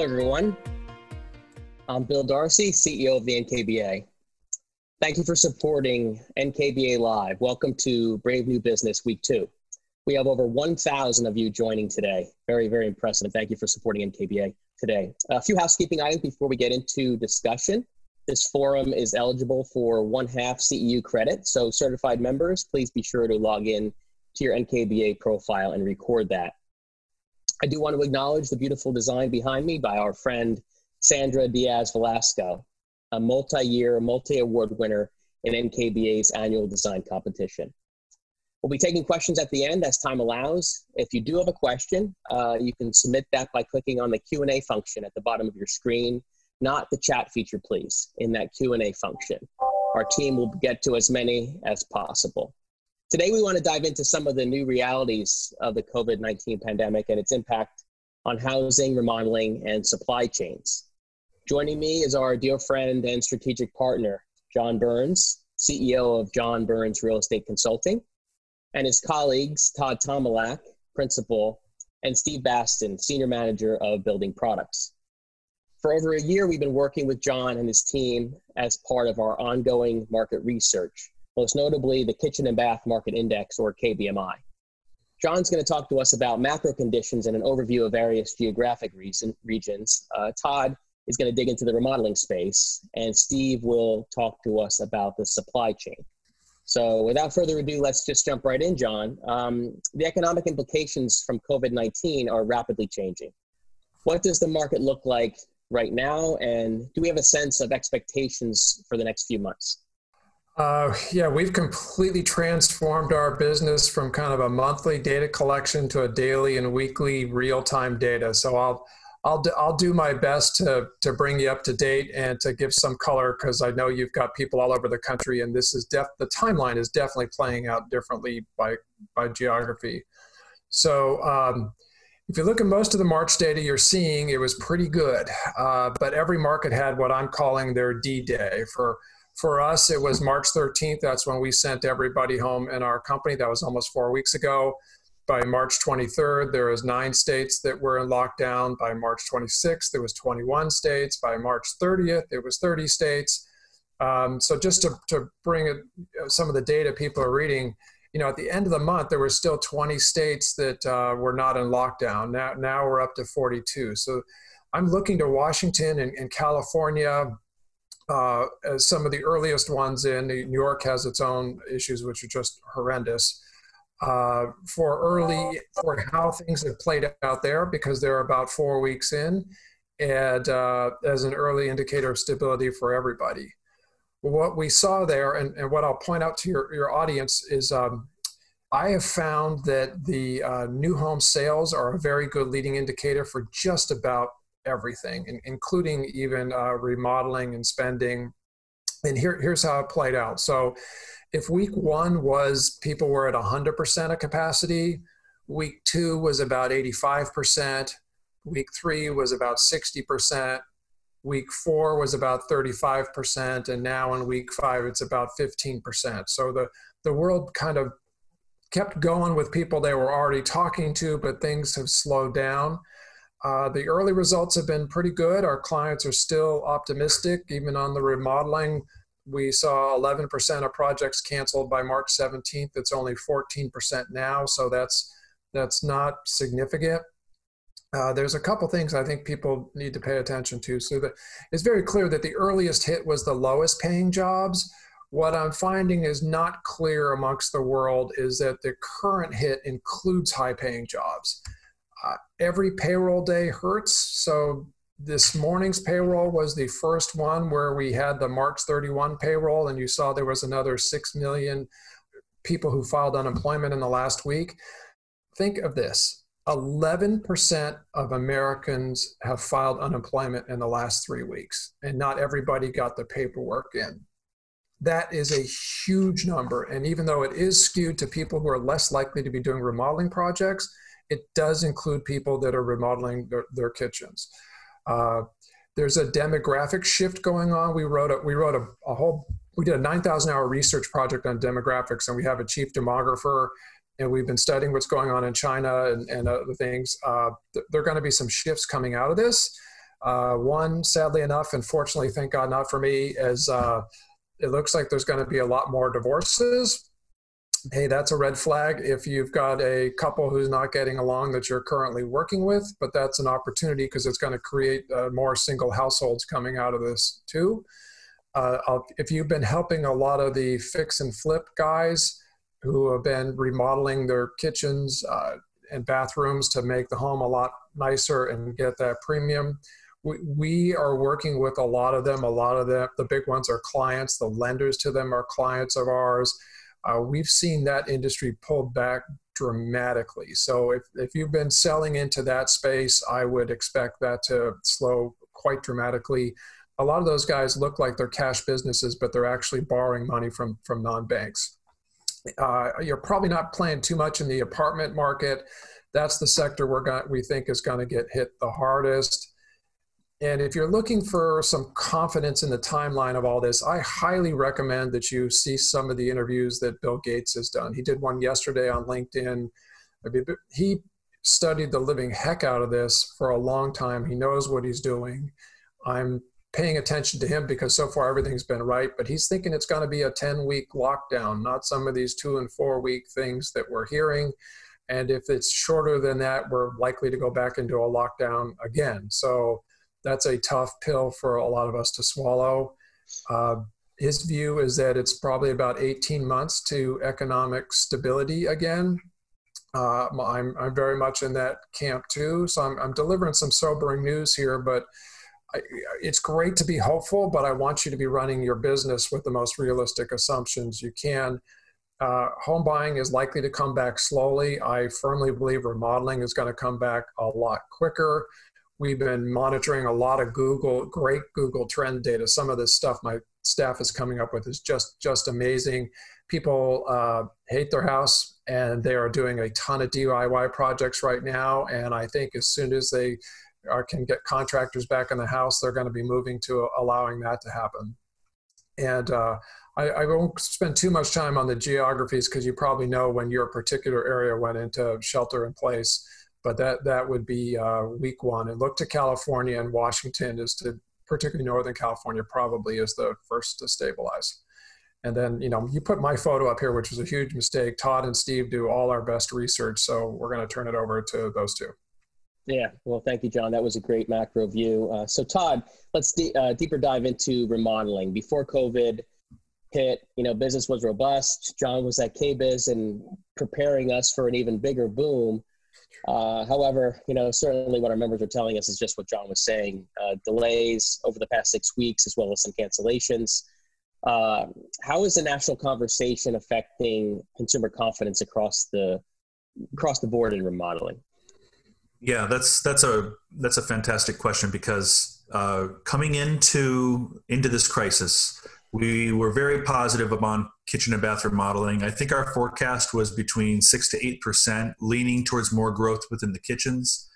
Hello, everyone. I'm Bill Darcy, CEO of the NKBA. Thank you for supporting NKBA Live. Welcome to Brave New Business Week 2. We have over 1,000 of you joining today. Very, very impressive. Thank you for supporting NKBA today. A few housekeeping items before we get into discussion. This forum is eligible for one half CEU credit. So, certified members, please be sure to log in to your NKBA profile and record that. I do want to acknowledge the beautiful design behind me by our friend Sandra Diaz Velasco, a multi year, multi award winner in NKBA's annual design competition. We'll be taking questions at the end as time allows. If you do have a question, uh, you can submit that by clicking on the Q&A function at the bottom of your screen, not the chat feature, please, in that Q&A function. Our team will get to as many as possible. Today, we want to dive into some of the new realities of the COVID 19 pandemic and its impact on housing, remodeling, and supply chains. Joining me is our dear friend and strategic partner, John Burns, CEO of John Burns Real Estate Consulting, and his colleagues, Todd Tomalak, Principal, and Steve Basten, Senior Manager of Building Products. For over a year, we've been working with John and his team as part of our ongoing market research most notably the Kitchen and Bath Market Index, or KBMI. John's going to talk to us about macro conditions and an overview of various geographic reason, regions. Uh, Todd is going to dig into the remodeling space, and Steve will talk to us about the supply chain. So, without further ado, let's just jump right in, John. Um, the economic implications from COVID 19 are rapidly changing. What does the market look like right now, and do we have a sense of expectations for the next few months? Uh, yeah, we've completely transformed our business from kind of a monthly data collection to a daily and weekly real-time data. So I'll I'll do, I'll do my best to to bring you up to date and to give some color because I know you've got people all over the country, and this is def the timeline is definitely playing out differently by by geography. So. Um, if you look at most of the March data you're seeing, it was pretty good. Uh, but every market had what I'm calling their D day. For for us, it was March 13th. That's when we sent everybody home in our company. That was almost four weeks ago. By March 23rd, there was nine states that were in lockdown. By March 26th, there was 21 states. By March 30th, it was 30 states. Um, so just to, to bring it, some of the data people are reading, you know, at the end of the month, there were still 20 states that uh, were not in lockdown. Now, now we're up to 42. So I'm looking to Washington and, and California, uh, as some of the earliest ones in New York has its own issues, which are just horrendous. Uh, for early, for how things have played out there, because they're about four weeks in, and uh, as an early indicator of stability for everybody. What we saw there, and, and what I'll point out to your, your audience, is um, I have found that the uh, new home sales are a very good leading indicator for just about everything, including even uh, remodeling and spending. And here, here's how it played out. So, if week one was people were at 100% of capacity, week two was about 85%, week three was about 60%, week four was about 35%, and now in week five it's about 15%. So the, the world kind of kept going with people they were already talking to, but things have slowed down. Uh, the early results have been pretty good. Our clients are still optimistic, even on the remodeling. We saw 11% of projects canceled by March 17th. It's only 14% now, so that's that's not significant. Uh, there's a couple things I think people need to pay attention to. So that it's very clear that the earliest hit was the lowest paying jobs. What I'm finding is not clear amongst the world is that the current hit includes high paying jobs Uh, every payroll day hurts. So this morning's payroll was the first one where we had the March 31 payroll, and you saw there was another 6 million people who filed unemployment in the last week. Think of this 11% of Americans have filed unemployment in the last three weeks, and not everybody got the paperwork in. That is a huge number. And even though it is skewed to people who are less likely to be doing remodeling projects, it does include people that are remodeling their, their kitchens. Uh, there's a demographic shift going on. We wrote a, we wrote a, a whole we did a 9,000 hour research project on demographics, and we have a chief demographer, and we've been studying what's going on in China and, and other things. Uh, th- there are going to be some shifts coming out of this. Uh, one, sadly enough, and fortunately, thank God not for me, is uh, it looks like there's going to be a lot more divorces. Hey, that's a red flag if you've got a couple who's not getting along that you're currently working with, but that's an opportunity because it's going to create uh, more single households coming out of this too. Uh, if you've been helping a lot of the fix and flip guys who have been remodeling their kitchens uh, and bathrooms to make the home a lot nicer and get that premium, we, we are working with a lot of them. A lot of them, the big ones are clients. The lenders to them are clients of ours. Uh, we've seen that industry pulled back dramatically. So if, if you've been selling into that space, I would expect that to slow quite dramatically. A lot of those guys look like they're cash businesses, but they're actually borrowing money from, from non-banks. Uh, you're probably not playing too much in the apartment market. That's the sector we're going, we think is going to get hit the hardest. And if you're looking for some confidence in the timeline of all this, I highly recommend that you see some of the interviews that Bill Gates has done. He did one yesterday on LinkedIn. He studied the living heck out of this for a long time. He knows what he's doing. I'm paying attention to him because so far everything's been right, but he's thinking it's going to be a 10 week lockdown, not some of these two and four week things that we're hearing. And if it's shorter than that, we're likely to go back into a lockdown again. So that's a tough pill for a lot of us to swallow. Uh, his view is that it's probably about 18 months to economic stability again. Uh, I'm, I'm very much in that camp too. So I'm, I'm delivering some sobering news here, but I, it's great to be hopeful, but I want you to be running your business with the most realistic assumptions you can. Uh, home buying is likely to come back slowly. I firmly believe remodeling is going to come back a lot quicker. We've been monitoring a lot of Google, great Google trend data. Some of this stuff my staff is coming up with is just just amazing. People uh, hate their house and they are doing a ton of DIY projects right now. And I think as soon as they are, can get contractors back in the house, they're going to be moving to allowing that to happen. And uh, I, I, won't spend too much time on the geographies because you probably know when your particular area went into shelter in place but that that would be uh, week one. And look to California and Washington is to particularly Northern California probably is the first to stabilize. And then you know you put my photo up here, which was a huge mistake. Todd and Steve do all our best research, so we're going to turn it over to those two. Yeah, well, thank you, John. That was a great macro view. Uh, so, Todd, let's de- uh, deeper dive into remodeling. Before COVID hit, you know, business was robust. John was at KBIS and preparing us for an even bigger boom. Uh, however, you know, certainly what our members are telling us is just what John was saying: uh, delays over the past six weeks, as well as some cancellations. Uh, how is the national conversation affecting consumer confidence across the across the board in remodeling? Yeah, that's that's a that's a fantastic question because uh, coming into into this crisis, we were very positive about kitchen and bath remodeling. I think our forecast was between six to eight percent, leaning towards more growth within the kitchens.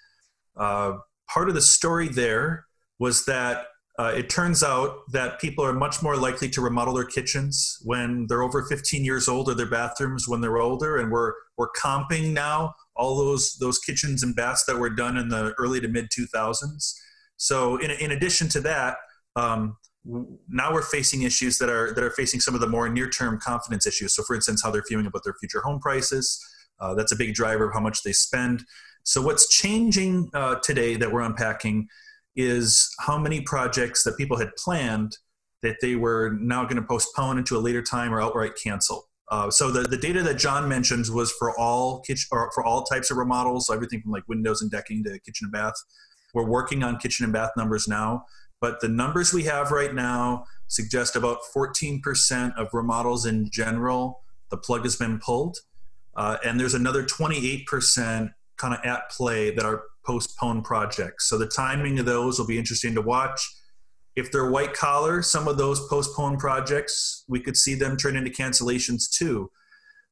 Uh, part of the story there was that uh, it turns out that people are much more likely to remodel their kitchens when they're over 15 years old or their bathrooms when they're older and we're we're comping now all those those kitchens and baths that were done in the early to mid 2000s so in, in addition to that um, now we're facing issues that are that are facing some of the more near-term confidence issues. So, for instance, how they're feeling about their future home prices. Uh, that's a big driver of how much they spend. So, what's changing uh, today that we're unpacking is how many projects that people had planned that they were now going to postpone into a later time or outright cancel. Uh, so the, the data that John mentioned was for all kitchen or for all types of remodels, so everything from like windows and decking to kitchen and bath. We're working on kitchen and bath numbers now. But the numbers we have right now suggest about 14% of remodels in general, the plug has been pulled. Uh, and there's another 28% kind of at play that are postponed projects. So the timing of those will be interesting to watch. If they're white collar, some of those postponed projects, we could see them turn into cancellations too.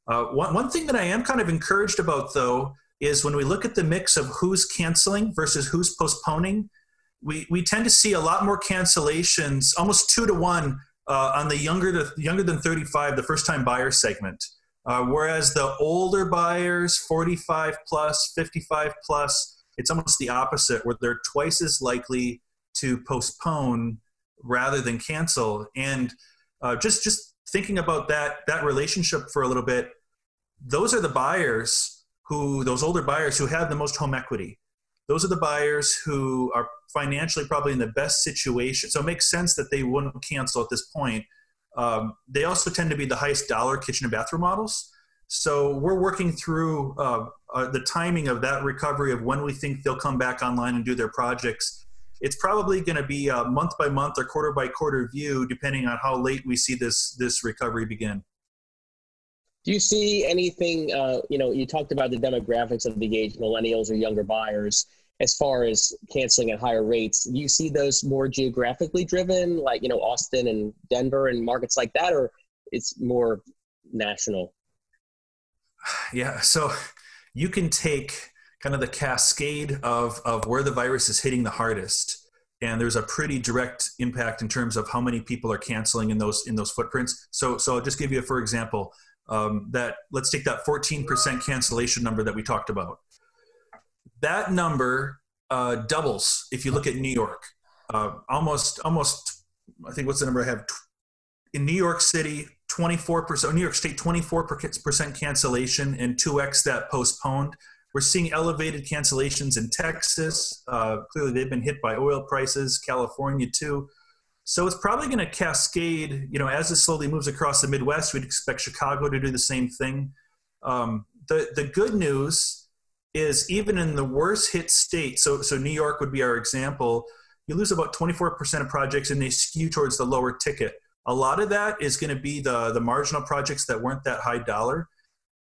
Uh, one, one thing that I am kind of encouraged about though is when we look at the mix of who's canceling versus who's postponing, we, we tend to see a lot more cancellations, almost two to one uh, on the younger to, younger than 35, the first time buyer segment. Uh, whereas the older buyers, 45 plus, 55 plus, it's almost the opposite, where they're twice as likely to postpone rather than cancel. And uh, just just thinking about that that relationship for a little bit, those are the buyers who those older buyers who have the most home equity. Those are the buyers who are financially probably in the best situation. So it makes sense that they wouldn't cancel at this point. Um, they also tend to be the highest dollar kitchen and bathroom models. So we're working through uh, uh, the timing of that recovery of when we think they'll come back online and do their projects. It's probably going to be a month by month or quarter by quarter view, depending on how late we see this this recovery begin. Do you see anything? Uh, you know, you talked about the demographics of the age millennials or younger buyers as far as canceling at higher rates. Do you see those more geographically driven, like you know Austin and Denver and markets like that, or it's more national? Yeah, so you can take kind of the cascade of, of where the virus is hitting the hardest and there's a pretty direct impact in terms of how many people are canceling in those in those footprints so so i'll just give you a, for example um, that let's take that 14% cancellation number that we talked about that number uh, doubles if you look at new york uh, almost almost i think what's the number i have in new york city 24%, New York State 24% cancellation and 2x that postponed. We're seeing elevated cancellations in Texas. Uh, clearly, they've been hit by oil prices, California too. So it's probably going to cascade, you know, as it slowly moves across the Midwest. We'd expect Chicago to do the same thing. Um, the, the good news is even in the worst hit state, so, so New York would be our example, you lose about 24% of projects and they skew towards the lower ticket. A lot of that is going to be the the marginal projects that weren't that high dollar.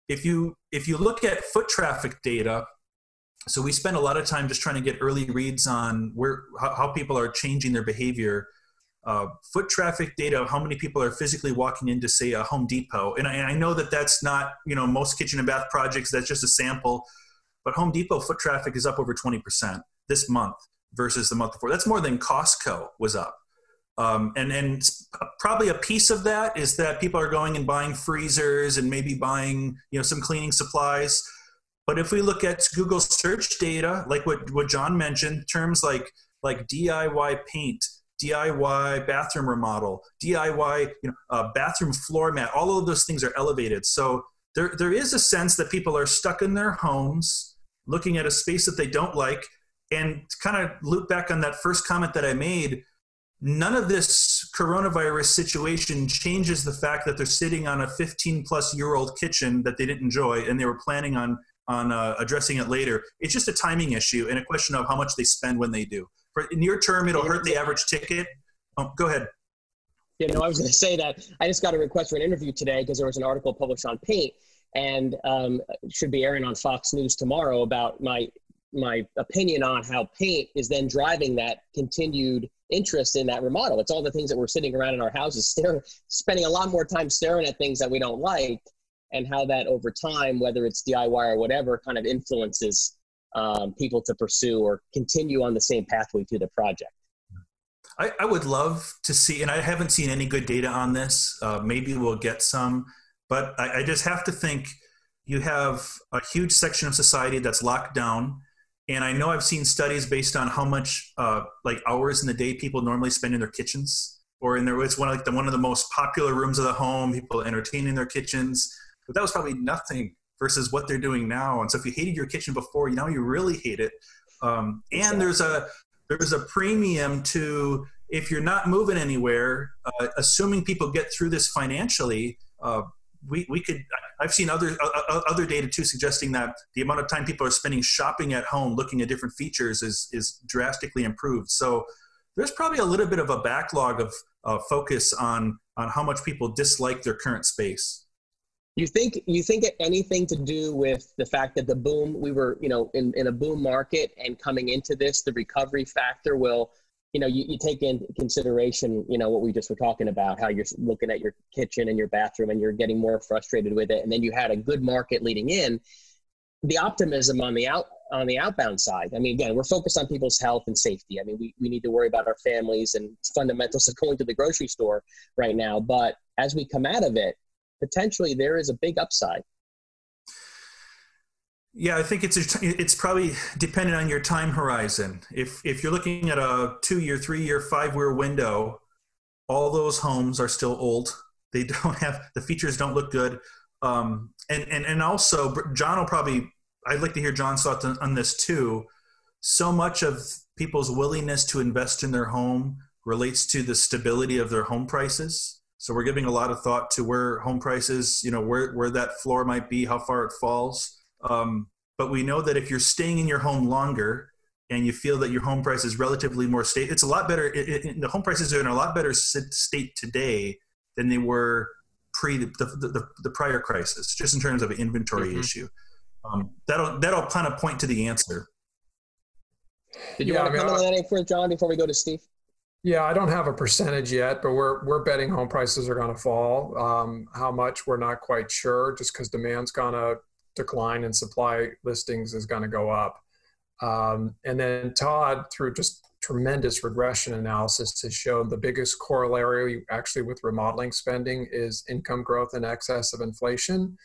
If you if you look at foot traffic data, so we spend a lot of time just trying to get early reads on where how, how people are changing their behavior. Uh, foot traffic data, how many people are physically walking into, say, a Home Depot, and I, and I know that that's not you know most kitchen and bath projects. That's just a sample, but Home Depot foot traffic is up over twenty percent this month versus the month before. That's more than Costco was up. Um, and and probably a piece of that is that people are going and buying freezers and maybe buying you know some cleaning supplies. But if we look at Google search data, like what, what John mentioned, terms like like DIY paint, DIY bathroom remodel, DIY you know, uh, bathroom floor mat, all of those things are elevated. So there, there is a sense that people are stuck in their homes looking at a space that they don't like. And to kind of loop back on that first comment that I made, none of this coronavirus situation changes the fact that they're sitting on a 15 plus year old kitchen that they didn't enjoy and they were planning on on uh, addressing it later it's just a timing issue and a question of how much they spend when they do near term it'll hurt the average ticket. Oh, go ahead. You know i was going to say that. I just got a request for an interview today because there was an article published on paint and um, should be airing on fox news tomorrow about my my opinion on how paint is then driving that continued interest in that remodel. It's all the things that we're sitting around in our houses, staring, spending a lot more time staring at things that we don't like, and how that over time, whether it's DIY or whatever, kind of influences um, people to pursue or continue on the same pathway to the project. I, I would love to see, and I haven't seen any good data on this. Uh, maybe we'll get some, but I, I just have to think you have a huge section of society that's locked down and I know I've seen studies based on how much uh, like hours in the day people normally spend in their kitchens or in their it's one of like the one of the most popular rooms of the home. People entertain in their kitchens, but that was probably nothing versus what they're doing now. And so if you hated your kitchen before, you know you really hate it. Um, and there's a there's a premium to if you're not moving anywhere, uh, assuming people get through this financially. Uh, we, we could i've seen other uh, other data too suggesting that the amount of time people are spending shopping at home looking at different features is is drastically improved so there's probably a little bit of a backlog of uh, focus on on how much people dislike their current space you think you think it anything to do with the fact that the boom we were you know in, in a boom market and coming into this the recovery factor will you know, you, you take in consideration, you know, what we just were talking about, how you're looking at your kitchen and your bathroom and you're getting more frustrated with it. And then you had a good market leading in the optimism on the out on the outbound side. I mean, again, we're focused on people's health and safety. I mean, we, we need to worry about our families and fundamentals of going to the grocery store right now. But as we come out of it, potentially there is a big upside. Yeah, I think it's it's probably dependent on your time horizon. If if you're looking at a two year, three year, five year window, all those homes are still old. They don't have the features don't look good. Um, and and and also John will probably I'd like to hear John's thoughts on, on this too. So much of people's willingness to invest in their home relates to the stability of their home prices. So we're giving a lot of thought to where home prices, you know, where where that floor might be, how far it falls um, but we know that if you're staying in your home longer and you feel that your home price is relatively more stable, it's a lot better. It, it, the home prices are in a lot better state today than they were pre the, the, the, the prior crisis, just in terms of an inventory mm-hmm. issue. Um, that'll that'll kind of point to the answer. Did you yeah, want to I mean, comment on that for John before we go to Steve? Yeah, I don't have a percentage yet, but we're we're betting home prices are going to fall. Um, how much we're not quite sure, just because demand's going to decline and supply listings is going to go up. Um, and then Todd, through just tremendous regression analysis, has shown the biggest corollary actually with remodeling spending is income growth in excess of inflation.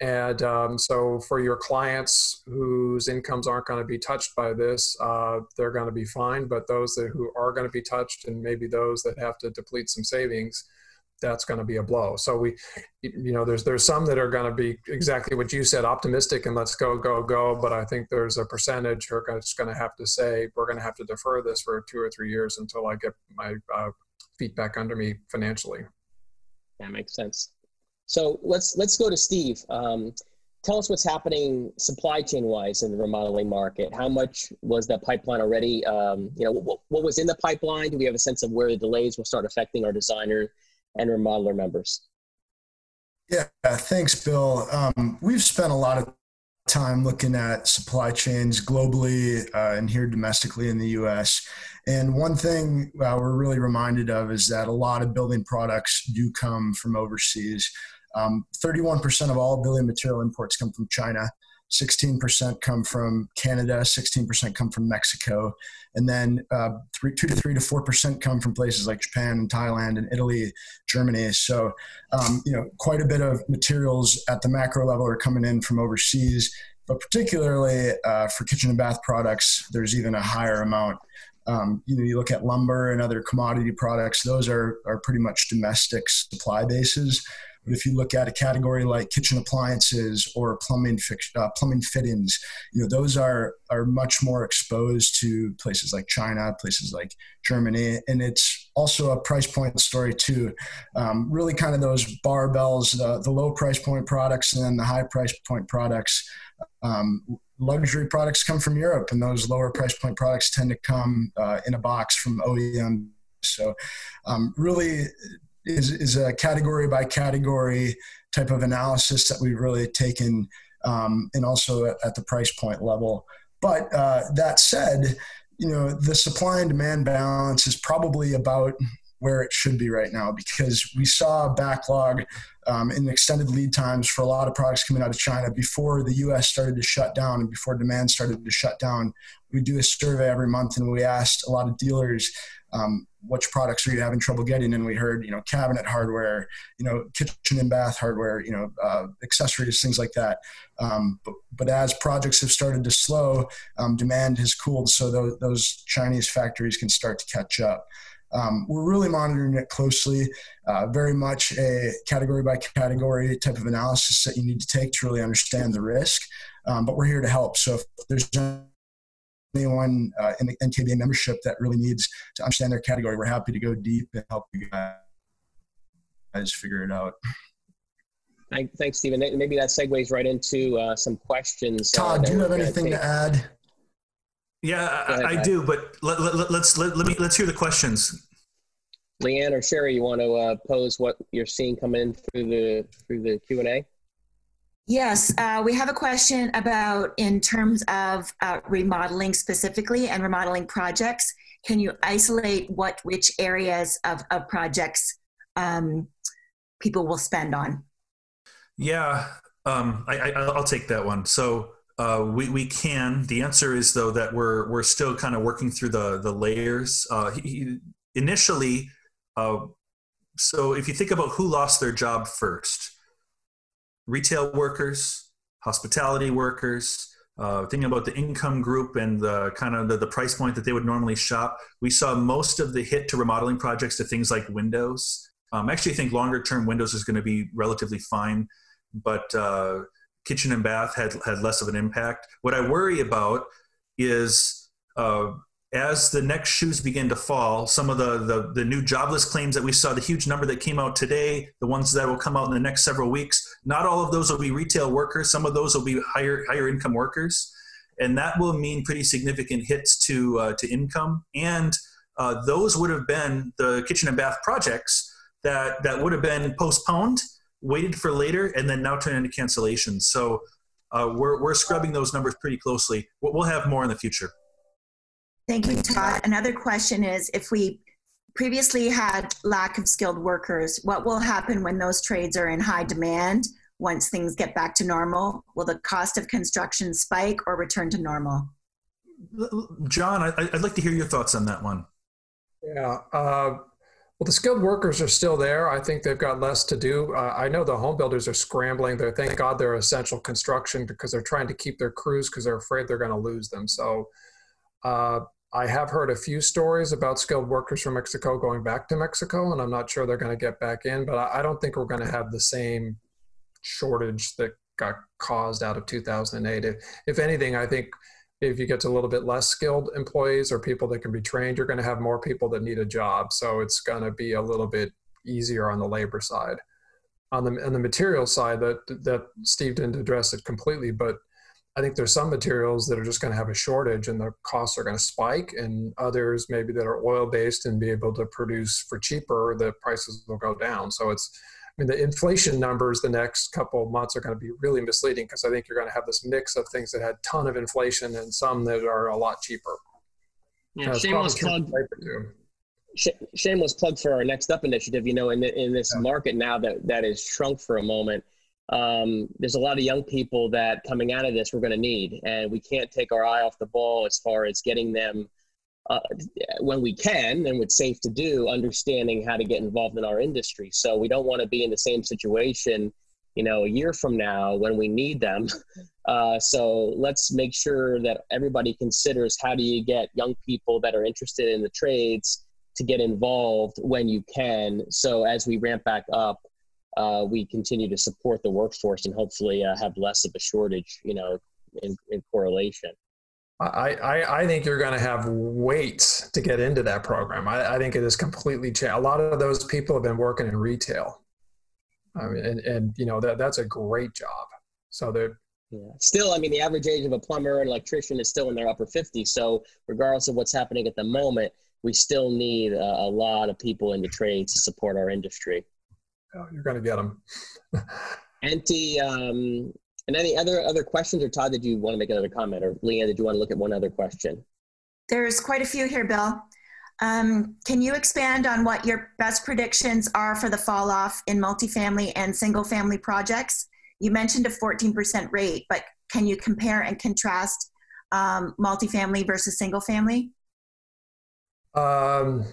And um, so, for your clients whose incomes aren't going to be touched by this, uh, they're going to be fine. But those that, who are going to be touched, and maybe those that have to deplete some savings, that's going to be a blow. So we, you know, there's there's some that are going to be exactly what you said, optimistic and let's go go go. But I think there's a percentage who are just going to have to say we're going to have to defer this for two or three years until I get my uh, feet back under me financially. That makes sense. So let's let's go to Steve. Um, tell us what's happening supply chain wise in the remodeling market. How much was that pipeline already? Um, you know, what, what was in the pipeline? Do we have a sense of where the delays will start affecting our designer and remodeler members. Yeah, thanks, Bill. Um, we've spent a lot of time looking at supply chains globally uh, and here domestically in the US. And one thing uh, we're really reminded of is that a lot of building products do come from overseas. Um, 31% of all building material imports come from China. 16% come from Canada, 16% come from Mexico, and then uh, three, two to three to four percent come from places like Japan and Thailand and Italy, Germany. So, um, you know, quite a bit of materials at the macro level are coming in from overseas, but particularly uh, for kitchen and bath products, there's even a higher amount. Um, you know, you look at lumber and other commodity products; those are are pretty much domestic supply bases. But if you look at a category like kitchen appliances or plumbing fix, uh, plumbing fittings, you know those are are much more exposed to places like China, places like Germany, and it's also a price point story too. Um, really, kind of those barbells, the, the low price point products and then the high price point products. Um, luxury products come from Europe, and those lower price point products tend to come uh, in a box from OEM. So, um, really, is, is a category by category type of analysis that we've really taken um, and also at, the price point level. But uh, that said, you know, the supply and demand balance is probably about where it should be right now because we saw a backlog um, in extended lead times for a lot of products coming out of China before the US started to shut down and before demand started to shut down. We do a survey every month and we asked a lot of dealers um, which products are you having trouble getting? And we heard you know cabinet hardware you know kitchen and bath hardware you know uh, accessories things like that. Um, but, but as projects have started to slow um, demand has cooled so those, those chinese factories can start to catch up. Um, we're really monitoring it closely uh, very much a category by category type of analysis that you need to take to really understand the risk. Um, but we're here to help so if there's anyone uh, in the NKBA membership that really needs to understand their category, we're happy to go deep and help you guys figure it out. Thanks, Stephen. Maybe that segues right into uh, some questions. Uh, Todd, do you have anything to add? Yeah, ahead, I, I do, but let, let, let's let, let me let's hear the questions. Leanne or Sherry, you want to uh, pose what you're seeing come in through the through the Q and A? Yes, uh, we have a question about in terms of uh, remodeling specifically and remodeling projects. Can you isolate what which areas of, of projects um, people will spend on? Yeah, um, I, will take that one. So uh, we we can. The answer is though that we're we're still kind of working through the the layers. Uh, he, initially, uh, so if you think about who lost their job first retail workers, hospitality workers, uh, thinking about the income group and the kind of the, the, price point that they would normally shop, we saw most of the hit to remodeling projects to things like windows. Um, I actually think longer term windows is going to be relatively fine, but uh, kitchen and bath had had less of an impact. What I worry about is uh, as the next shoes begin to fall, some of the, the, the new jobless claims that we saw, the huge number that came out today, the ones that will come out in the next several weeks, not all of those will be retail workers. Some of those will be higher higher income workers, and that will mean pretty significant hits to uh, to income. And uh, those would have been the kitchen and bath projects that that would have been postponed, waited for later, and then now turned into cancellations. So uh, we're we're scrubbing those numbers pretty closely. We'll have more in the future. Thank you, Todd. Another question is if we previously had lack of skilled workers, what will happen when those trades are in high demand once things get back to normal? Will the cost of construction spike or return to normal? John, I'd like to hear your thoughts on that one. Yeah. Uh, well, the skilled workers are still there. I think they've got less to do. Uh, I know the home builders are scrambling. They're, thank God they're essential construction because they're trying to keep their crews because they're afraid they're going to lose them. So uh, I have heard a few stories about skilled workers from Mexico going back to Mexico, and I'm not sure they're going to get back in, but I don't think we're going to have the same shortage that got caused out of 2008. If, if anything, I think if you get to a little bit less skilled employees or people that can be trained, you're going to have more people that need a job. So it's going to be a little bit easier on the labor side. On the, on the material side, that, that Steve didn't address it completely, but I think there's some materials that are just going to have a shortage and the costs are going to spike, and others maybe that are oil based and be able to produce for cheaper, the prices will go down. So it's, I mean, the inflation numbers the next couple of months are going to be really misleading because I think you're going to have this mix of things that had ton of inflation and some that are a lot cheaper. Yeah, shameless plug. Shameless plug for our next up initiative. You know, in the, in this yeah. market now that that is shrunk for a moment um, there's a lot of young people that coming out of this we're going to need, and we can't take our eye off the ball as far as getting them uh, when we can and what's safe to do, understanding how to get involved in our industry. So we don't want to be in the same situation, you know, a year from now when we need them. Uh, so let's make sure that everybody considers how do you get young people that are interested in the trades to get involved when you can. So as we ramp back up, uh, we continue to support the workforce and hopefully uh, have less of a shortage, you know, in, in correlation. I, I, I, think you're going to have waits to get into that program. I, I think it is completely changed. A lot of those people have been working in retail. I mean, and, and you know, that, that's a great job. So they're, yeah. Still, I mean, the average age of a plumber and electrician is still in their upper 50s. So, regardless of what's happening at the moment, we still need a, a lot of people in the trades to support our industry you're going to get them. Anti, um, and any other other questions, or Todd, did you want to make another comment, or Leanne, did you want to look at one other question? There's quite a few here, Bill. Um, can you expand on what your best predictions are for the fall off in multifamily and single family projects? You mentioned a 14% rate, but can you compare and contrast um, multifamily versus single family? Um,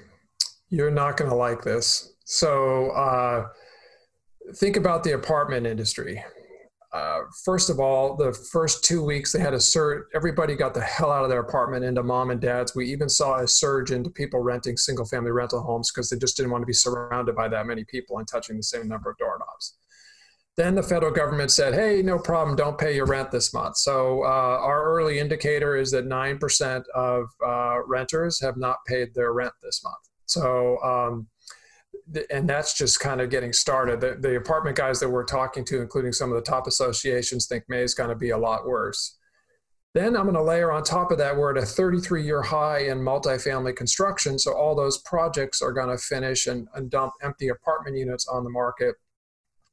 you're not going to like this. So, uh, think about the apartment industry. Uh, first of all, the first two weeks they had a surge. Everybody got the hell out of their apartment into mom and dad's. We even saw a surge into people renting single family rental homes because they just didn't want to be surrounded by that many people and touching the same number of doorknobs. Then the federal government said, hey, no problem, don't pay your rent this month. So uh, our early indicator is that 9% of uh, renters have not paid their rent this month. So um, and that's just kind of getting started. The, the, apartment guys that we're talking to, including some of the top associations, think May is going to be a lot worse. Then I'm going to layer on top of that, we're at a 33 year high in multifamily construction. So all those projects are going to finish and, and dump empty apartment units on the market.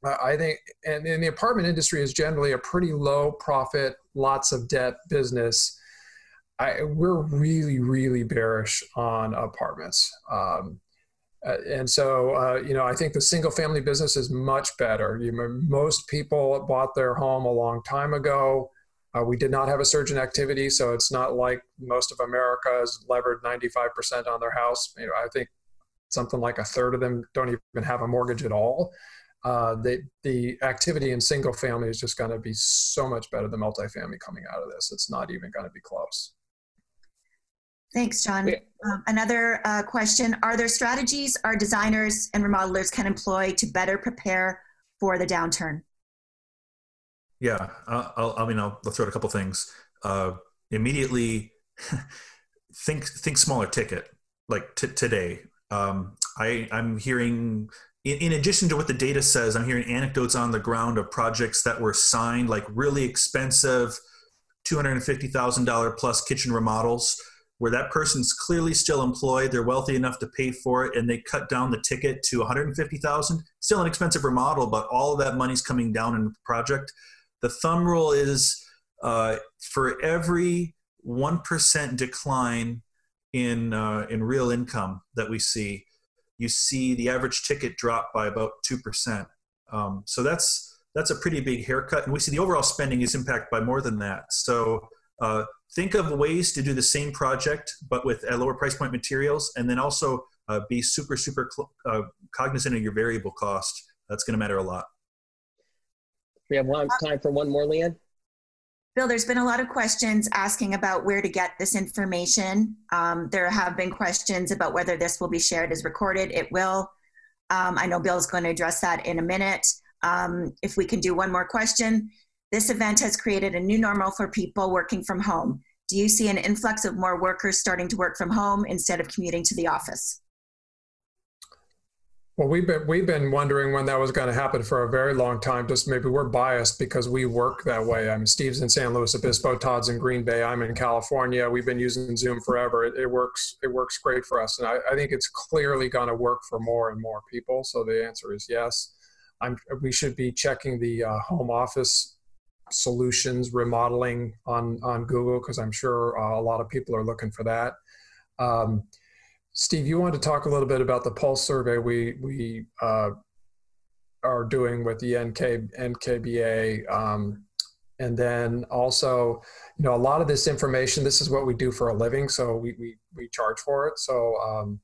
I think, and in the apartment industry is generally a pretty low profit, lots of debt business. I, we're really, really bearish on apartments. Um, uh, and so, uh, you know, I think the single family business is much better. You, most people bought their home a long time ago. Uh, we did not have a surge in activity, so it's not like most of America is levered 95% on their house. You know, I think something like a third of them don't even have a mortgage at all. uh, the the activity in single family is just going to be so much better than multifamily coming out of this. It's not even going to be close. Thanks, John. Um, another uh, question: Are there strategies our designers and remodelers can employ to better prepare for the downturn? Yeah, uh, i mean, I'll, I'll, throw out a couple things. Uh, immediately, think think smaller ticket. Like t- today, um, I I'm hearing in, in, addition to what the data says, I'm hearing anecdotes on the ground of projects that were signed, like really expensive, $250,000 plus kitchen remodels, where that person's clearly still employed, they're wealthy enough to pay for it, and they cut down the ticket to 150,000. Still an expensive remodel, but all of that money's coming down in the project. The thumb rule is uh, for every 1% decline in, uh, in real income that we see, you see the average ticket drop by about 2%. Um, so that's, that's a pretty big haircut. And we see the overall spending is impacted by more than that. So uh, think of ways to do the same project, but with a lower price point materials. And then also uh, be super, super uh, cognizant of your variable cost. That's going to matter a lot. We have one time for one more, Leanne. Bill, there's been a lot of questions asking about where to get this information. Um, there have been questions about whether this will be shared as recorded. It will. Um, I know Bill's going to address that in a minute. Um, if we can do one more question. This event has created a new normal for people working from home. Do you see an influx of more workers starting to work from home instead of commuting to the office? Well, we've been we've been wondering when that was going to happen for a very long time. Just maybe we're biased because we work that way. I mean, Steve's in San Luis Obispo, Todd's in Green Bay, I'm in California. We've been using Zoom forever. It, it works. It works great for us, and I, I think it's clearly going to work for more and more people. So the answer is yes. I'm, we should be checking the uh, home office solutions remodeling on on Google because I'm sure uh, a lot of people are looking for that. Um, Steve, you wanted to talk a little bit about the pulse survey we we uh, are doing with the NK NKBA, um, and then also, you know, a lot of this information. This is what we do for a living, so we we, we charge for it. So. Um,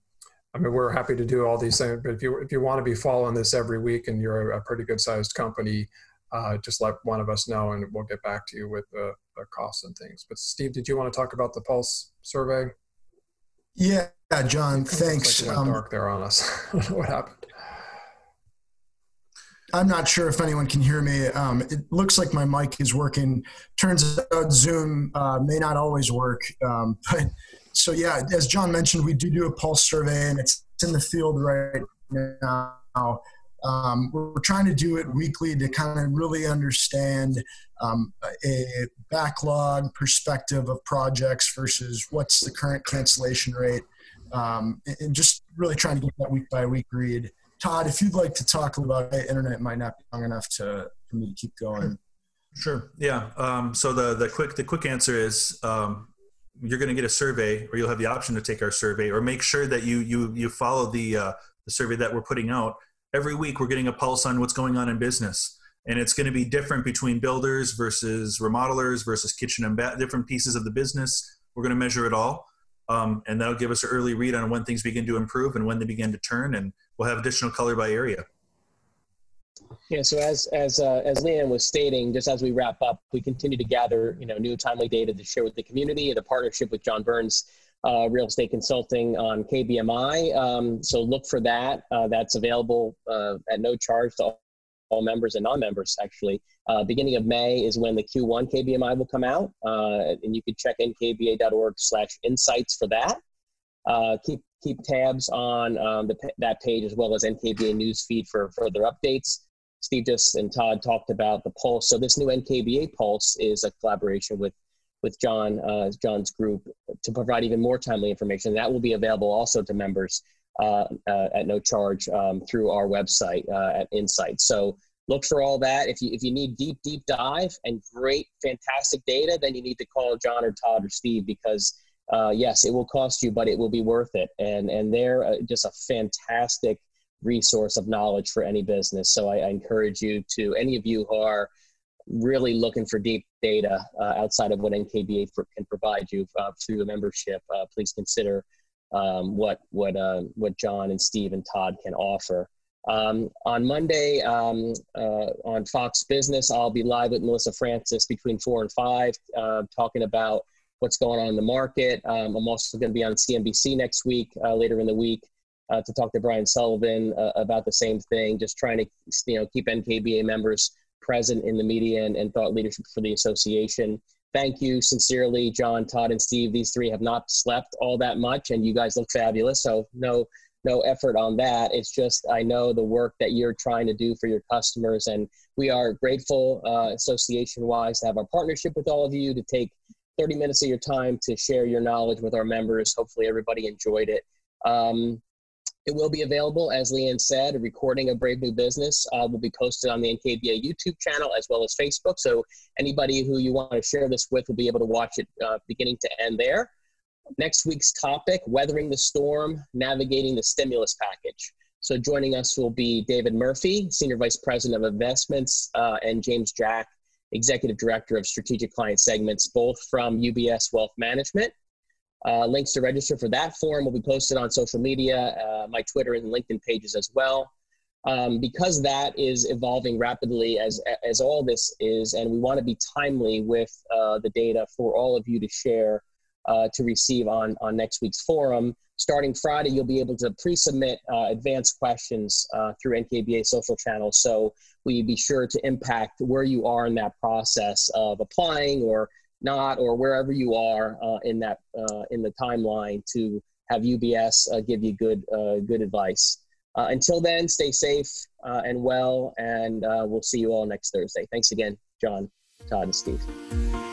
I mean, we're happy to do all these things, but if you if you want to be following this every week and you're a pretty good sized company, uh, just let one of us know and we'll get back to you with the, the costs and things. But Steve, did you want to talk about the Pulse survey? Yeah, John, thanks. Like um, dark there on us. what happened? I'm not sure if anyone can hear me. Um, it looks like my mic is working. Turns out Zoom uh, may not always work. Um, but so yeah, as John mentioned, we do do a pulse survey, and it's in the field right now. Um, we're trying to do it weekly to kind of really understand um, a backlog perspective of projects versus what's the current cancellation rate, um, and just really trying to get that week by week read. Todd, if you'd like to talk about it, internet might not be long enough to for me to keep going. Sure. Yeah. Um, so the the quick the quick answer is um, you're going to get a survey, or you'll have the option to take our survey, or make sure that you you you follow the uh, the survey that we're putting out every week we're getting a pulse on what's going on in business. And it's going to be different between builders versus remodelers versus kitchen and bath different pieces of the business. We're going to measure it all. Um, and that'll give us an early read on when things begin to improve and when they begin to turn and we'll have additional color by area. Yeah so as as uh, as leanne was stating just as we wrap up we continue to gather you know new timely data to share with the community. The partnership with john burns uh, real estate consulting on KBMI. Um, so look for that. Uh, that's available uh, at no charge to all, all members and non-members. Actually, uh, beginning of May is when the Q1 KBMI will come out, uh, and you can check nkba.org/insights for that. Uh, keep keep tabs on um, the, that page as well as NKBA newsfeed for further updates. Steve just and Todd talked about the Pulse. So this new NKBA Pulse is a collaboration with with John, uh, John's group, to provide even more timely information. That will be available also to members uh, uh, at no charge um, through our website uh, at Insight. So look for all that. If you if you need deep deep dive and great fantastic data, then you need to call John or Todd or Steve because uh, yes, it will cost you, but it will be worth it. And and they're uh, just a fantastic resource of knowledge for any business. So I, I encourage you to any of you who are really looking for deep data uh, outside of what NKBA for, can provide you uh, through the membership, uh, please consider um, what what uh, what John and Steve and Todd can offer. Um, on Monday um, uh, on Fox Business, I'll be live with Melissa Francis between four and five, uh, talking about what's going on in the market. Um, I'm also going to be on CNBC next week, later in the week, to talk to Brian Sullivan about the same thing. Just trying to, you know, keep NKBA members present in the media and, and thought leadership for the association. Thank you sincerely, John, Todd, and Steve. These three have not slept all that much, and you guys look fabulous. So no no effort on that. It's just I know the work that you're trying to do for your customers, and we are grateful, uh, association wise, to have our partnership with all of you to take 30 minutes of your time to share your knowledge with our members. Hopefully, everybody enjoyed it. Um, it will be available, as Leanne said, a recording of Brave New Business uh, will be posted on the NKBA YouTube channel as well as Facebook. So anybody who you want to share this with will be able to watch it uh, beginning to end there. Next week's topic, weathering the storm, navigating the stimulus package. So joining us will be David Murphy, Senior Vice President of Investments, uh, and James Jack, Executive Director of Strategic Client Segments, both from UBS Wealth Management. Uh, links to register for that forum will be posted on social media, uh, my Twitter and LinkedIn pages as well. Um, because that is evolving rapidly as, as all this is, and we want to be timely with uh, the data for all of you to share uh, to receive on, on next week's forum. Starting Friday, you'll be able to pre-submit uh, advanced questions uh, through NKBA social channels. So we be sure to impact where you are in that process of applying or not, or wherever you are uh, in that uh, in the timeline to have UBS uh, give you good good advice. until then, stay safe and well, and we'll see you all next Thursday. Thanks again, John, Todd, and Steve.